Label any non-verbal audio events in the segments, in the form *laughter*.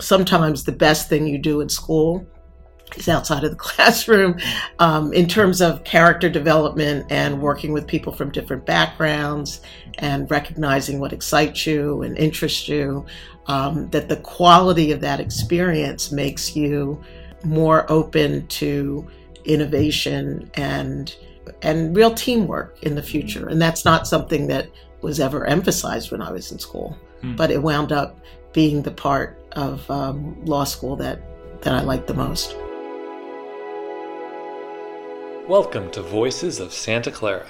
sometimes the best thing you do in school is outside of the *laughs* classroom um, in terms of character development and working with people from different backgrounds and recognizing what excites you and interests you. Um, that the quality of that experience makes you more open to innovation and and real teamwork in the future. And that's not something that was ever emphasized when I was in school, hmm. but it wound up being the part of um, law school that that I liked the most. Welcome to Voices of Santa Clara.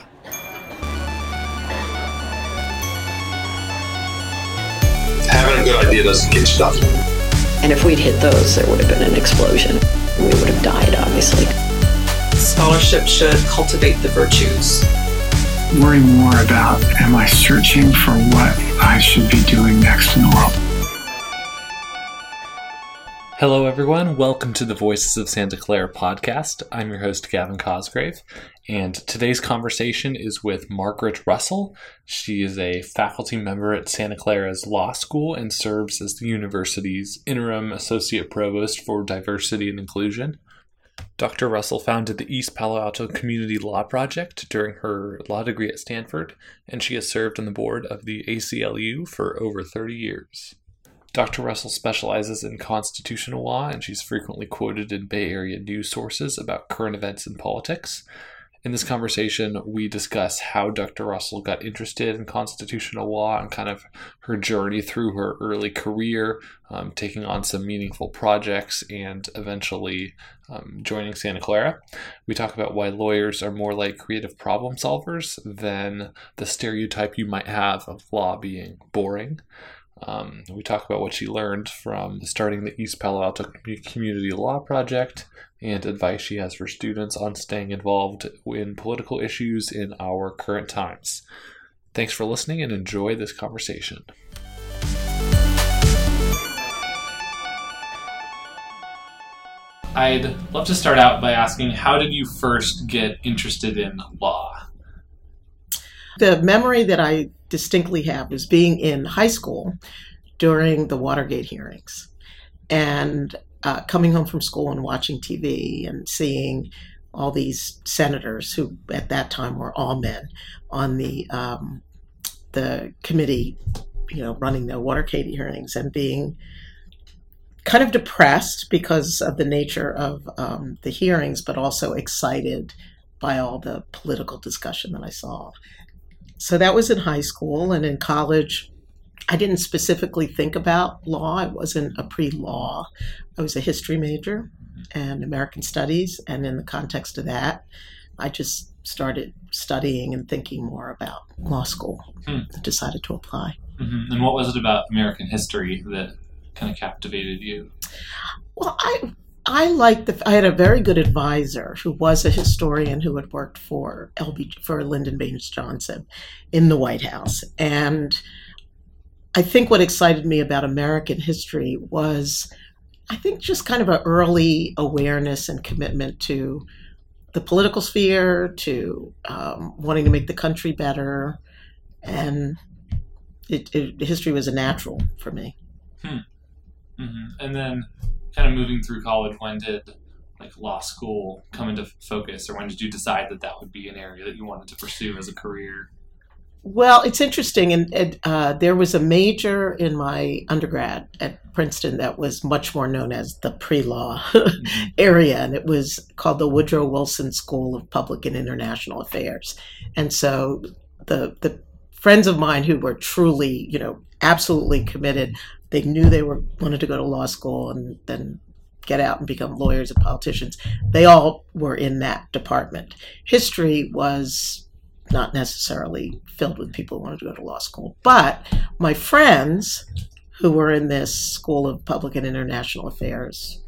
Having a good idea doesn't get stuff. And if we'd hit those, there would have been an explosion. We would have died, obviously. Scholarship should cultivate the virtues. Worry more about am I searching for what I should be doing next in the world? Hello, everyone. Welcome to the Voices of Santa Clara podcast. I'm your host, Gavin Cosgrave, and today's conversation is with Margaret Russell. She is a faculty member at Santa Clara's Law School and serves as the university's interim associate provost for diversity and inclusion. Dr. Russell founded the East Palo Alto Community Law Project during her law degree at Stanford, and she has served on the board of the ACLU for over 30 years. Dr. Russell specializes in constitutional law, and she's frequently quoted in Bay Area news sources about current events and politics. In this conversation, we discuss how Dr. Russell got interested in constitutional law and kind of her journey through her early career, um, taking on some meaningful projects, and eventually um, joining Santa Clara. We talk about why lawyers are more like creative problem solvers than the stereotype you might have of law being boring. Um, we talk about what she learned from starting the East Palo Alto Community Law Project and advice she has for students on staying involved in political issues in our current times. Thanks for listening and enjoy this conversation. I'd love to start out by asking how did you first get interested in law? The memory that I distinctly have was being in high school during the Watergate hearings and uh, coming home from school and watching TV and seeing all these senators who at that time were all men on the um, the committee, you know, running the Watergate hearings and being kind of depressed because of the nature of um, the hearings, but also excited by all the political discussion that I saw. So that was in high school and in college. I didn't specifically think about law. I wasn't a pre law. I was a history major and American studies. And in the context of that, I just started studying and thinking more about law school. Hmm. Decided to apply. Mm-hmm. And what was it about American history that kind of captivated you? Well, I I liked the. I had a very good advisor who was a historian who had worked for LB for Lyndon Baines Johnson in the White House, and I think what excited me about American history was, I think, just kind of an early awareness and commitment to the political sphere, to um, wanting to make the country better, and it, it, history was a natural for me. Hmm. Mm-hmm. And then kind of moving through college, when did like law school come into focus, or when did you decide that that would be an area that you wanted to pursue as a career? Well, it's interesting, and, and uh, there was a major in my undergrad at Princeton that was much more known as the pre-law *laughs* mm-hmm. area, and it was called the Woodrow Wilson School of Public and International Affairs. And so the the friends of mine who were truly, you know, absolutely committed they knew they were wanted to go to law school and then get out and become lawyers and politicians. They all were in that department. History was not necessarily filled with people who wanted to go to law school, but my friends who were in this school of public and international affairs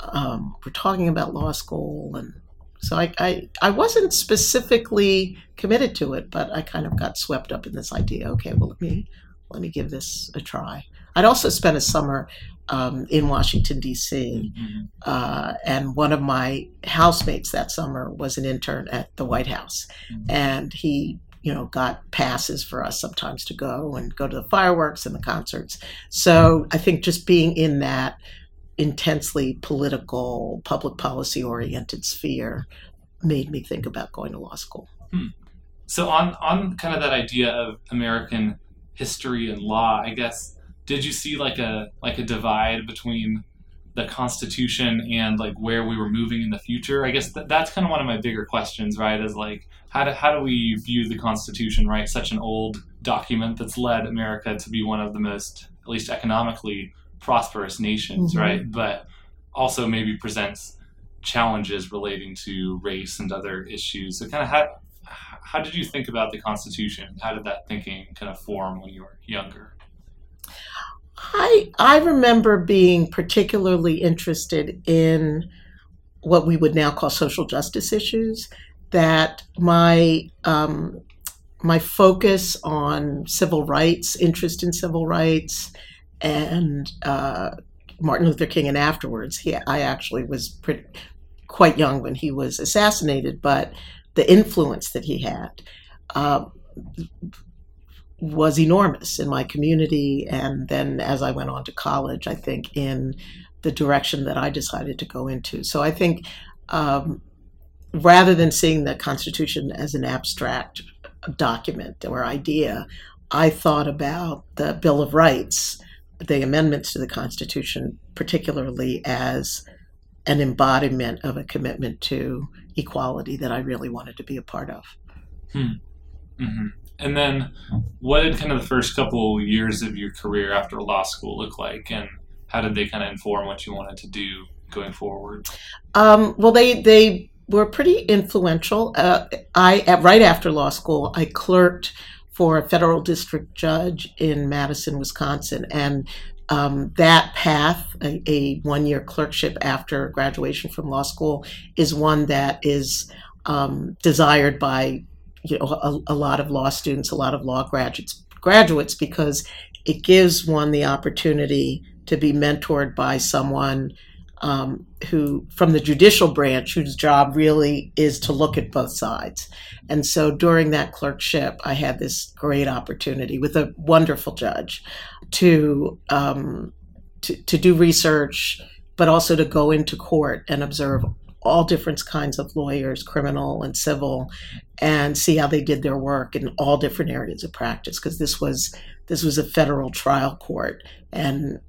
um, were talking about law school and so I, I, I wasn't specifically committed to it, but I kind of got swept up in this idea. Okay, well let me let me give this a try. I'd also spent a summer um, in Washington, D.C., mm-hmm. uh, and one of my housemates that summer was an intern at the White House. Mm-hmm. And he you know, got passes for us sometimes to go and go to the fireworks and the concerts. So I think just being in that intensely political, public policy oriented sphere made me think about going to law school. Hmm. So on on kind of that idea of American history and law, I guess did you see like a like a divide between the Constitution and like where we were moving in the future? I guess that, that's kind of one of my bigger questions, right? Is like how do how do we view the Constitution, right? Such an old document that's led America to be one of the most, at least economically, prosperous nations, mm-hmm. right? But also maybe presents challenges relating to race and other issues. So kind of how how did you think about the Constitution? How did that thinking kind of form when you were younger? I I remember being particularly interested in what we would now call social justice issues. That my um, my focus on civil rights, interest in civil rights, and uh, Martin Luther King, and afterwards, he I actually was pretty, quite young when he was assassinated, but the influence that he had uh, was enormous in my community. And then as I went on to college, I think in the direction that I decided to go into. So I think um, rather than seeing the Constitution as an abstract document or idea, I thought about the Bill of Rights, the amendments to the Constitution, particularly as an embodiment of a commitment to equality that I really wanted to be a part of. Hmm. Mm-hmm. And then, what did kind of the first couple years of your career after law school look like, and how did they kind of inform what you wanted to do going forward? Um, well, they they were pretty influential. Uh, I right after law school, I clerked for a federal district judge in Madison, Wisconsin, and um, that path, a, a one year clerkship after graduation from law school, is one that is um, desired by you know a, a, lot of law students, a lot of law graduates, graduates because it gives one the opportunity to be mentored by someone um, who from the judicial branch whose job really is to look at both sides. And so during that clerkship, I had this great opportunity with a wonderful judge to um, to, to do research, but also to go into court and observe all different kinds of lawyers, criminal and civil, and see how they did their work in all different areas of practice. Because this was this was a federal trial court, and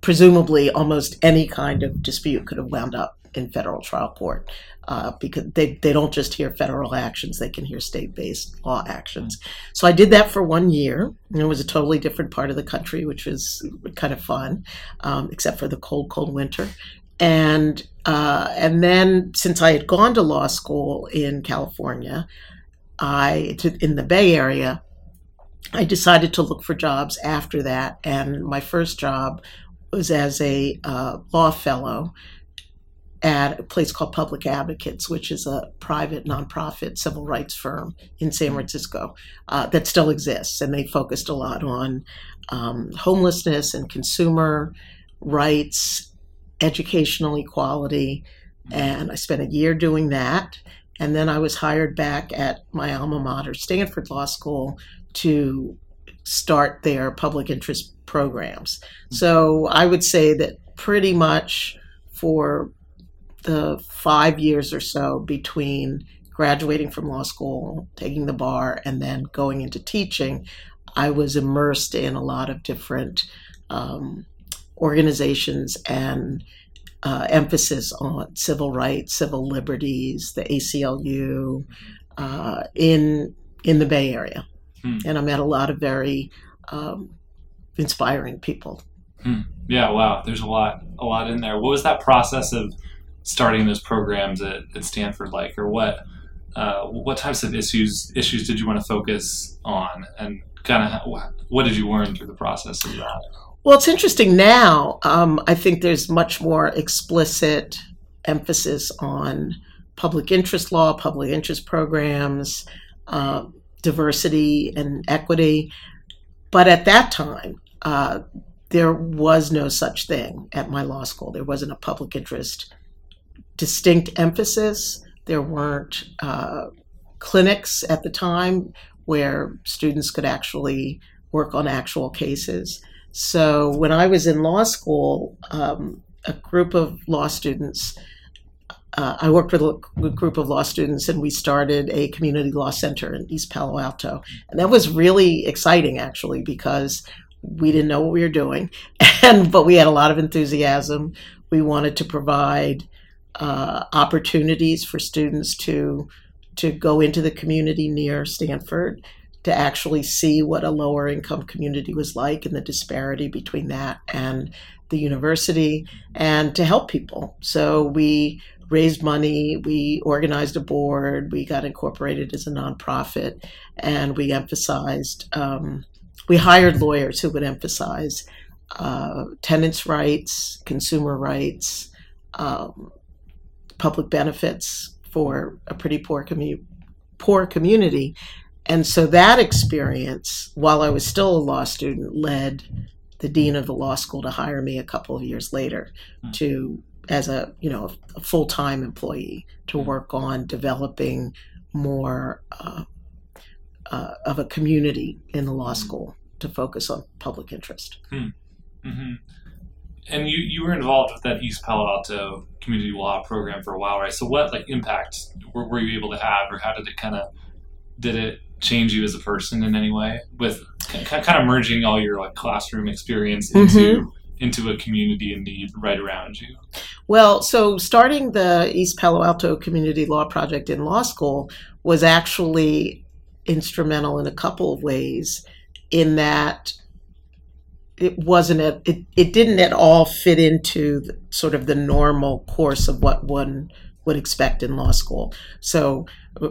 presumably almost any kind of dispute could have wound up in federal trial court uh, because they, they don't just hear federal actions, they can hear state based law actions. So I did that for one year. And it was a totally different part of the country, which was kind of fun, um, except for the cold, cold winter. And uh, and then since I had gone to law school in California, I in the Bay Area, I decided to look for jobs after that. And my first job was as a uh, law fellow at a place called Public Advocates, which is a private nonprofit civil rights firm in San Francisco uh, that still exists. And they focused a lot on um, homelessness and consumer rights, educational equality. And I spent a year doing that. And then I was hired back at my alma mater, Stanford Law School, to start their public interest programs. So I would say that pretty much for the five years or so between graduating from law school, taking the bar, and then going into teaching, I was immersed in a lot of different um, organizations and uh, emphasis on civil rights, civil liberties, the ACLU uh, in in the Bay Area, hmm. and I met a lot of very um, inspiring people. Hmm. Yeah, wow. There's a lot, a lot in there. What was that process of starting those programs at, at Stanford like, or what? Uh, what types of issues issues did you want to focus on, and kind of what did you learn through the process of that? Well, it's interesting now. Um, I think there's much more explicit emphasis on public interest law, public interest programs, uh, diversity and equity. But at that time, uh, there was no such thing at my law school. There wasn't a public interest distinct emphasis. There weren't uh, clinics at the time where students could actually work on actual cases. So when I was in law school, um, a group of law students, uh, I worked with a group of law students and we started a community law center in East Palo Alto. And that was really exciting actually because we didn't know what we were doing, *laughs* and but we had a lot of enthusiasm. We wanted to provide uh, opportunities for students to to go into the community near Stanford to actually see what a lower income community was like and the disparity between that and the university and to help people. So we raised money, we organized a board, we got incorporated as a nonprofit, and we emphasized, um, we hired lawyers who would emphasize uh, tenants' rights, consumer rights, um, public benefits for a pretty poor commu- poor community. And so that experience, while I was still a law student, led the dean of the law school to hire me a couple of years later to as a you know a full time employee to work on developing more uh, uh, of a community in the law school to focus on public interest. hmm And you, you were involved with that East Palo Alto community law program for a while, right? So what like impact were, were you able to have, or how did it kind of did it change you as a person in any way with kind of merging all your like classroom experience into mm-hmm. into a community in need right around you? Well, so starting the East Palo Alto Community Law Project in law school was actually instrumental in a couple of ways, in that it wasn't a, it, it didn't at all fit into the, sort of the normal course of what one would expect in law school. So,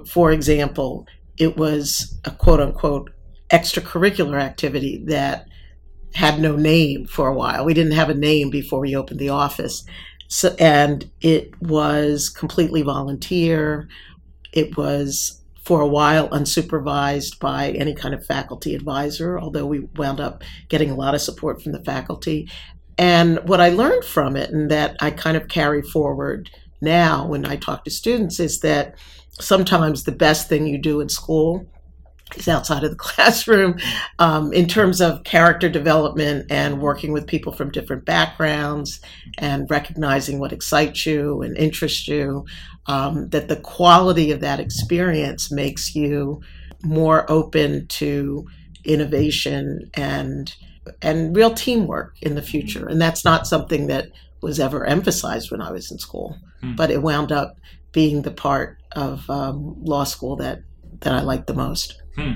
for example, it was a quote unquote extracurricular activity that had no name for a while. We didn't have a name before we opened the office. So, and it was completely volunteer. It was for a while unsupervised by any kind of faculty advisor, although we wound up getting a lot of support from the faculty. And what I learned from it, and that I kind of carry forward now when I talk to students, is that sometimes the best thing you do in school is outside of the *laughs* classroom um, in terms of character development and working with people from different backgrounds and recognizing what excites you and interests you. Um, that the quality of that experience makes you more open to innovation and and real teamwork in the future. And that's not something that was ever emphasized when I was in school, Hmm. but it wound up being the part of um, law school that that I liked the most. Hmm.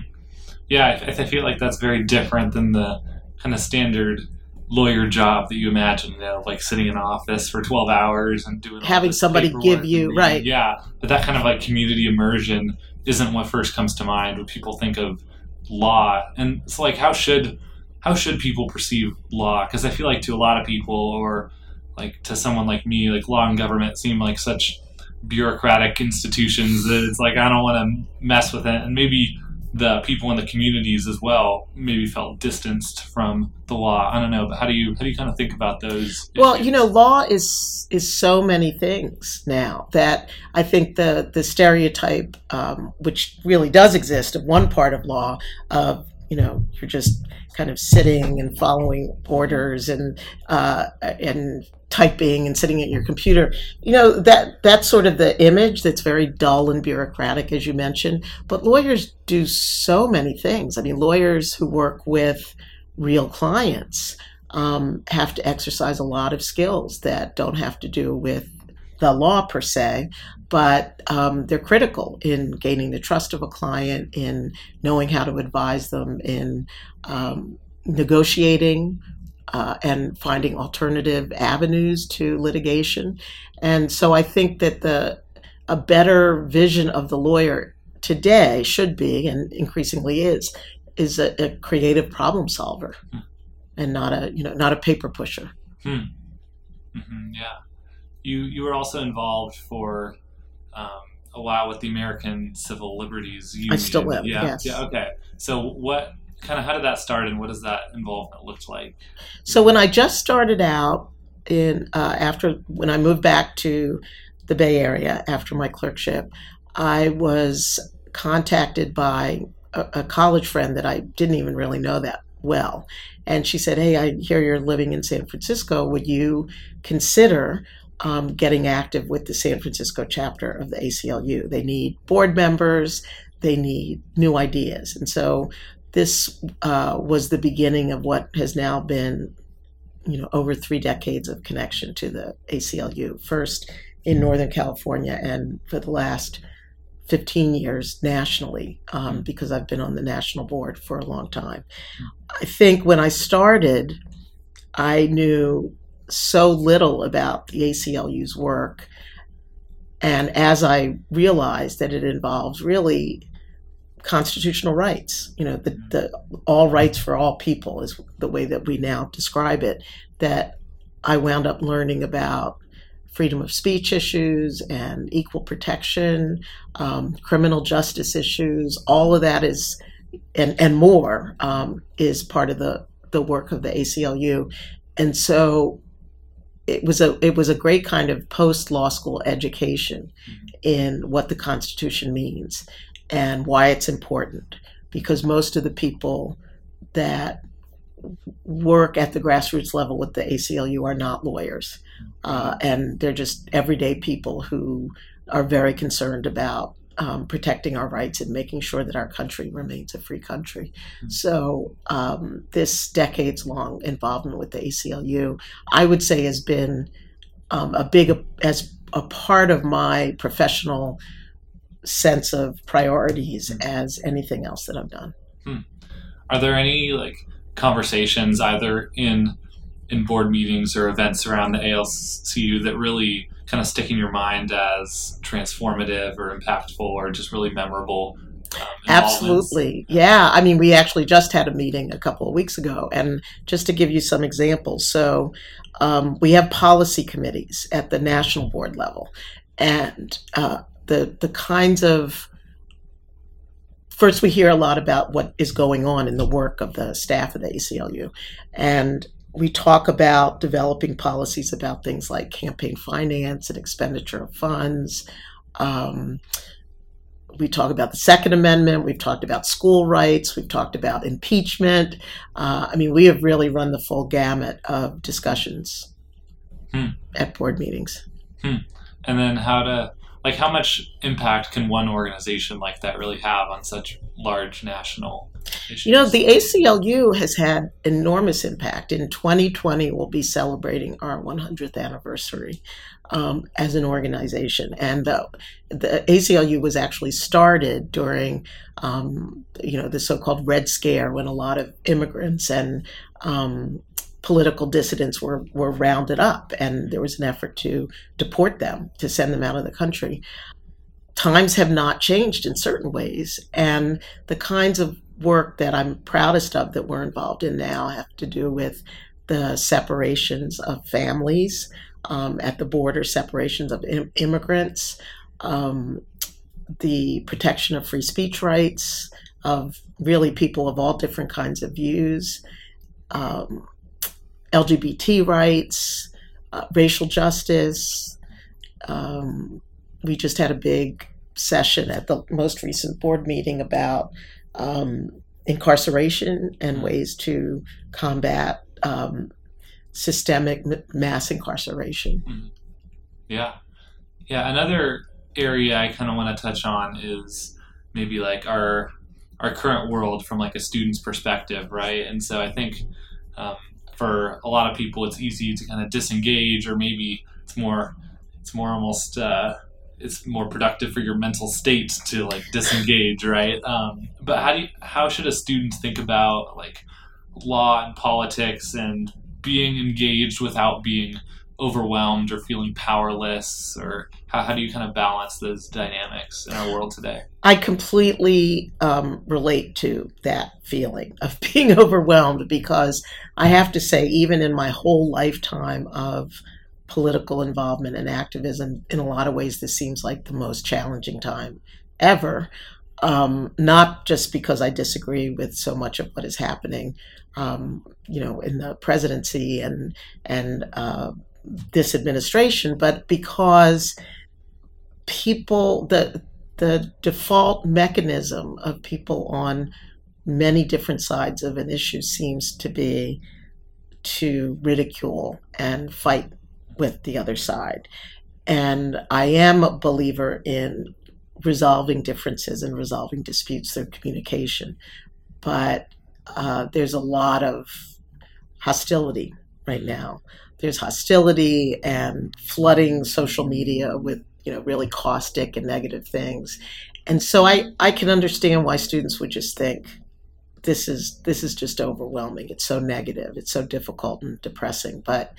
Yeah, I, I feel like that's very different than the kind of standard lawyer job that you imagine, you know, like sitting in an office for 12 hours and doing Having somebody give you- reading. right. Yeah, but that kind of like community immersion isn't what first comes to mind when people think of law. And it's like, how should how should people perceive law? Because I feel like to a lot of people, or like to someone like me, like law and government seem like such bureaucratic institutions that it's like I don't want to mess with it. And maybe the people in the communities as well maybe felt distanced from the law. I don't know, but how do you how do you kind of think about those? Well, issues? you know, law is is so many things now that I think the the stereotype, um, which really does exist, of one part of law, of you know, you're just kind of sitting and following orders and uh, and typing and sitting at your computer. You know that that's sort of the image that's very dull and bureaucratic, as you mentioned. But lawyers do so many things. I mean, lawyers who work with real clients um, have to exercise a lot of skills that don't have to do with the law per se, but um, they're critical in gaining the trust of a client, in knowing how to advise them, in um, negotiating uh, and finding alternative avenues to litigation. And so I think that the a better vision of the lawyer today should be, and increasingly is, is a, a creative problem solver, and not a you know not a paper pusher. hmm yeah, you you were also involved for um, a while with the American Civil Liberties Union. I still am, Yeah, yes. yeah. Okay. So what kind of how did that start, and what does that involvement look like? So when I just started out in uh, after when I moved back to the Bay Area after my clerkship, I was contacted by a, a college friend that I didn't even really know that well. And she said, Hey, I hear you're living in San Francisco. Would you consider um, getting active with the San Francisco chapter of the ACLU? They need board members, they need new ideas. And so this uh, was the beginning of what has now been, you know, over three decades of connection to the ACLU. First in Northern California, and for the last 15 years nationally, um, because I've been on the national board for a long time. I think when I started, I knew so little about the ACLU's work. And as I realized that it involves really constitutional rights, you know, the, the all rights for all people is the way that we now describe it, that I wound up learning about freedom of speech issues and equal protection, um, criminal justice issues. All of that is, and, and more, um, is part of the, the work of the ACLU. And so it was a it was a great kind of post law school education in what the Constitution means and why it's important. Because most of the people that work at the grassroots level with the ACLU are not lawyers, uh, and they're just everyday people who are very concerned about um, protecting our rights and making sure that our country remains a free country. Mm-hmm. So, um, this decades long involvement with the ACLU, I would say, has been um, a big, as a part of my professional sense of priorities mm-hmm. as anything else that I've done. Hmm. Are there any like conversations either in in board meetings or events around the ACLU that really kind of stick in your mind as transformative or impactful or just really memorable? Um, Absolutely. Yeah. I mean, we actually just had a meeting a couple of weeks ago. And just to give you some examples, so um, we have policy committees at the national board level. And uh, the, the kinds of first we hear a lot about what is going on in the work of the staff of the ACLU. And we talk about developing policies about things like campaign finance and expenditure of funds. Um, we talk about the Second Amendment. We've talked about school rights. We've talked about impeachment. Uh, I mean, we have really run the full gamut of discussions hmm. at board meetings. Hmm. And then how to like how much impact can one organization like that really have on such large national issues? You know, the ACLU has had enormous impact. In 2020, we'll be celebrating our 100th anniversary um, as an organization, and the, the ACLU was actually started during, um, you know, the so-called Red Scare when a lot of immigrants and um, political dissidents were, were rounded up and there was an effort to deport them, to send them out of the country. Times have not changed in certain ways, and the kinds of work that I'm proudest of that we're involved in now have to do with the separations of families um, at the border, separations of Im- immigrants, um, the protection of free speech rights of really people of all different kinds of views, um, LGBT rights, uh, racial justice. Um, we just had a big session at the most recent board meeting about um, incarceration and ways to combat um, systemic mass incarceration. Mm-hmm. Yeah. Yeah. Another area I kind of want to touch on is maybe like our our current world from like a student's perspective, right? And so I think um, for a lot of people, it's easy to kind of disengage, or maybe it's more, it's more almost, uh, it's more productive for your mental state to like disengage, *laughs* right? Um, but how do you, how should a student think about like law and politics and being engaged without being overwhelmed or feeling powerless or how, how do you kind of balance those dynamics in our world today? I completely um, relate to that feeling of *laughs* being overwhelmed because i have to say even in my whole lifetime of political involvement and activism in a lot of ways this seems like the most challenging time ever. Um, not just because i disagree with so much of what is happening um, you know, in the presidency and and uh, this administration, but because people the the default mechanism of people on many different sides of an issue seems to be to ridicule and fight with the other side. And I am a believer in resolving differences and resolving disputes through communication. But uh, there's a lot of hostility right now. There's hostility and flooding social media with you know really caustic and negative things, and so I I can understand why students would just think this is this is just overwhelming. It's so negative. It's so difficult and depressing. But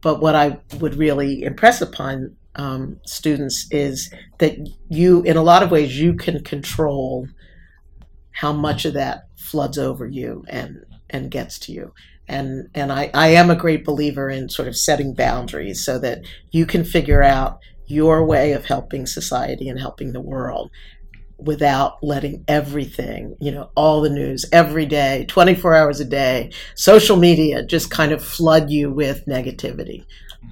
but what I would really impress upon um, students is that you, in a lot of ways, you can control how much of that floods over you and and gets to you. And and I, I am a great believer in sort of setting boundaries so that you can figure out your way of helping society and helping the world without letting everything, you know, all the news every day, 24 hours a day, social media just kind of flood you with negativity.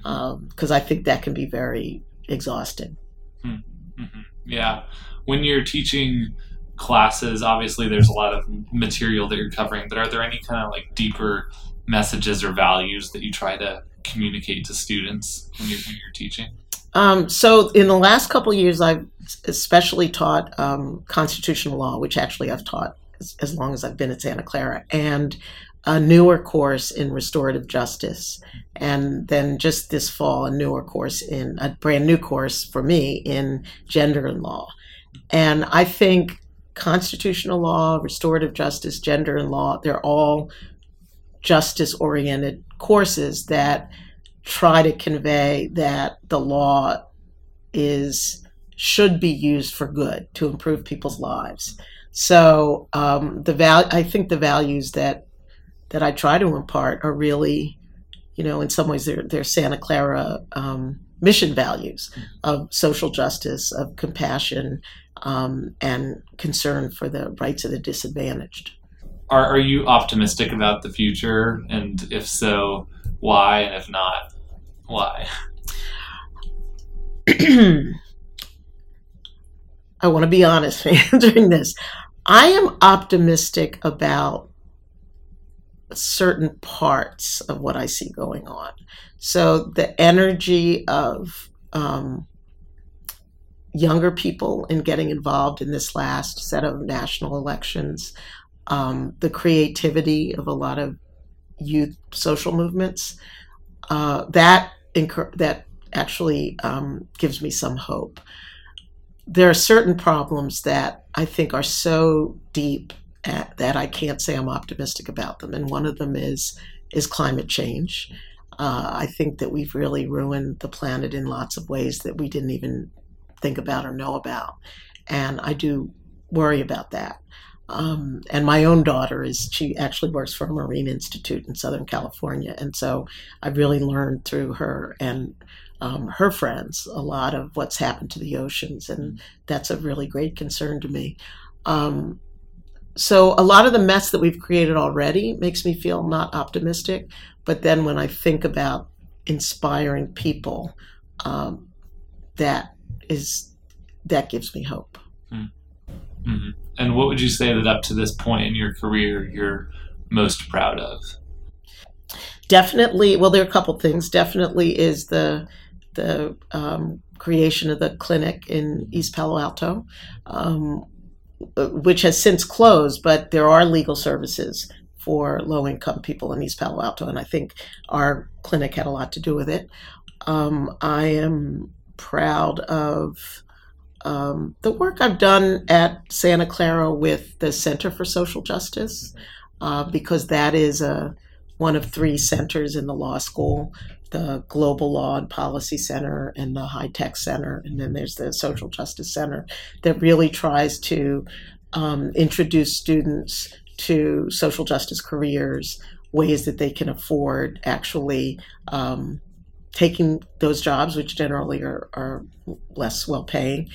Because um, I think that can be very exhausting. Mm-hmm. Yeah. When you're teaching classes, obviously there's a lot of material that you're covering, but are there any kind of like deeper messages or values that you try to communicate to students when you're, when you're teaching? Um, so in the last couple years, I've especially taught um, constitutional law, which actually I've taught as, as, long as I've been at Santa Clara, and a newer course in restorative justice. And then just this fall, a newer course in a brand new course for me in gender and law. And I think constitutional law, restorative justice, gender and law, they're all justice oriented courses that try to convey that the law is should be used for good to improve people's lives. So um, the val- I think the values that that I try to impart are really, you know, in some ways they're they're Santa Clara um, mission values of social justice, of compassion, um, and concern for the rights of the disadvantaged. Are, are you optimistic about the future? And if so, why? And if not, why? *laughs* *clears throat* I want to be honest *laughs* answering this. I am optimistic about certain parts of what I see going on. So the energy of um, younger people in getting involved in this last set of national elections, um, the creativity of a lot of youth social movements, uh, that that actually um, gives me some hope. There are certain problems that I think are so deep at, that I can't say I'm optimistic about them, and one of them is is climate change. Uh, I think that we've really ruined the planet in lots of ways that we didn't even think about or know about, and I do worry about that. Um, and my own daughter is she actually works for a marine institute in southern california and so i've really learned through her and um, her friends a lot of what's happened to the oceans and that's a really great concern to me um, so a lot of the mess that we've created already makes me feel not optimistic but then when i think about inspiring people um, that is that gives me hope Mm-hmm. And what would you say that up to this point in your career you're most proud of? Definitely. Well, there are a couple things. Definitely is the the um, creation of the clinic in East Palo Alto, um, which has since closed, but there are legal services for low income people in East Palo Alto, and I think our clinic had a lot to do with it. Um, I am proud of um, the work I've done at Santa Clara with the Center for Social Justice, uh, because that is a, one of three centers in the law school the Global Law and Policy Center and the High Tech Center, and then there's the Social Justice Center that really tries to um, introduce students to social justice careers, ways that they can afford actually um, taking those jobs, which generally are, are less well paying,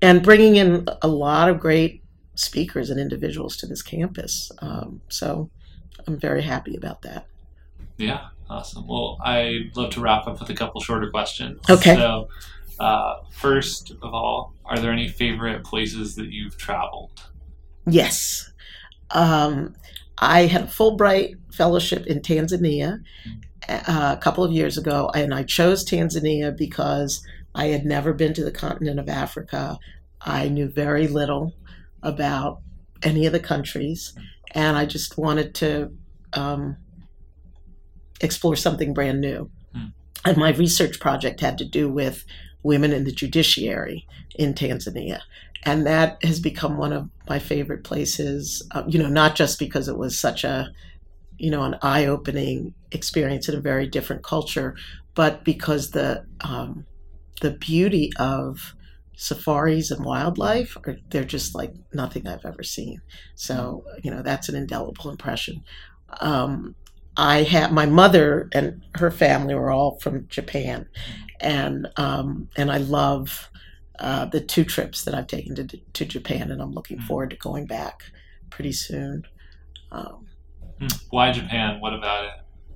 and bringing in a lot of great speakers and individuals to this campus. Um, so I'm very happy about that. Yeah, awesome. Well, I'd love to wrap up with a couple shorter questions. Okay. So, Uh, first of all, are there any favorite places that you've traveled? Yes. Um, I had a Fulbright fellowship in Tanzania a couple of years ago, and I chose Tanzania because I had never been to the continent of Africa. I knew very little about any of the countries, and I just wanted to um, explore something brand new. Hmm. And my research project had to do with women in the judiciary in Tanzania. And that has become one of my favorite places, uh, you know, not just because it was such a, you know, an eye opening experience in a very different culture, but because the, um, the beauty of safaris and wildlife are they're just like nothing I've ever seen. So you know that's an indelible impression. Um, I had my mother and her family were all from Japan, and um, and I love uh, the two trips that I've taken to to Japan, and I'm looking Mm. forward to going back pretty soon. Um, Hmm. Why Japan? What about it?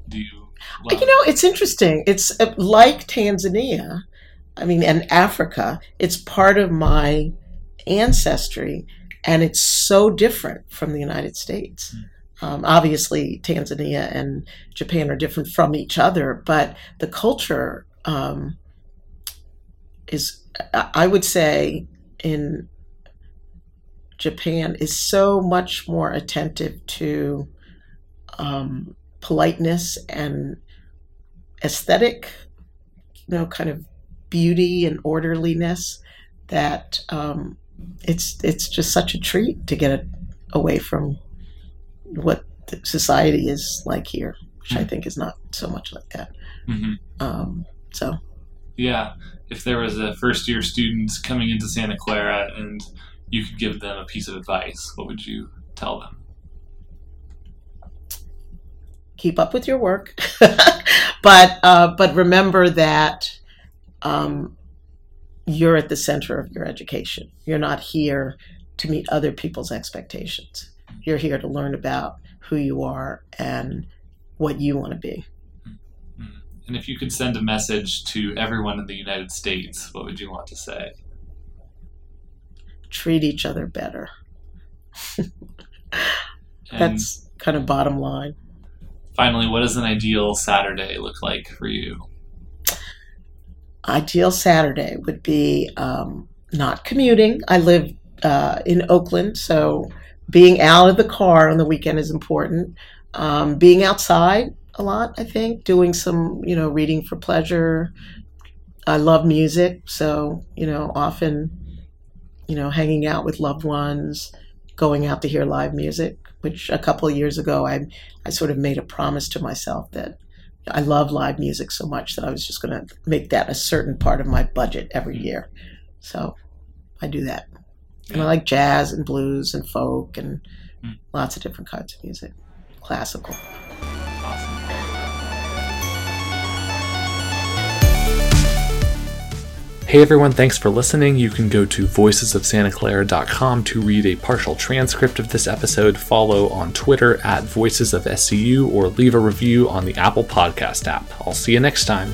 Do you? Love you know, it's interesting. It's uh, like Tanzania, I mean, and Africa. It's part of my ancestry, and it's so different from the United States. Um, obviously, Tanzania and Japan are different from each other, but the culture um, is, I I would say, in Japan is so much more attentive to um, politeness and aesthetic, you know, kind of beauty and orderliness that um, it's it's just such a treat to get away from what the society is like here, which I think is not so much like that. Mhm. Um, so Yeah, if there was a first year students coming into Santa Clara and you could give them a piece of advice, what would you tell them? Keep up with your work, *laughs* but uh, but remember that um, you're at the center of your education. You're not here to meet other people's expectations. You're here to learn about who you are and what you want to be. And if you could send a message to everyone in the United States, what would you want to say? Treat each other better. *laughs* That's kind of bottom line. Finally, what does an ideal Saturday look like for you? ideal Saturday would be um, not commuting. I live uh, in Oakland, so being out of the car on the weekend is important. Um, being outside a lot, I think, doing some, you know, reading for pleasure. I love music, so, you know, often, you know, hanging out with loved ones, going out to hear live music, which a couple of years ago I, I sort of made a promise to myself that I love live music so much that I was just going to make that a certain part of my budget every year. So I do that. And I like jazz and blues and folk and Mm. lots of different kinds of music, classical. Hey everyone, thanks for listening. You can go to voicesofsantaclara.com to read a partial transcript of this episode, follow on Twitter at Voices of SCU, or leave a review on the Apple Podcast app. I'll see you next time.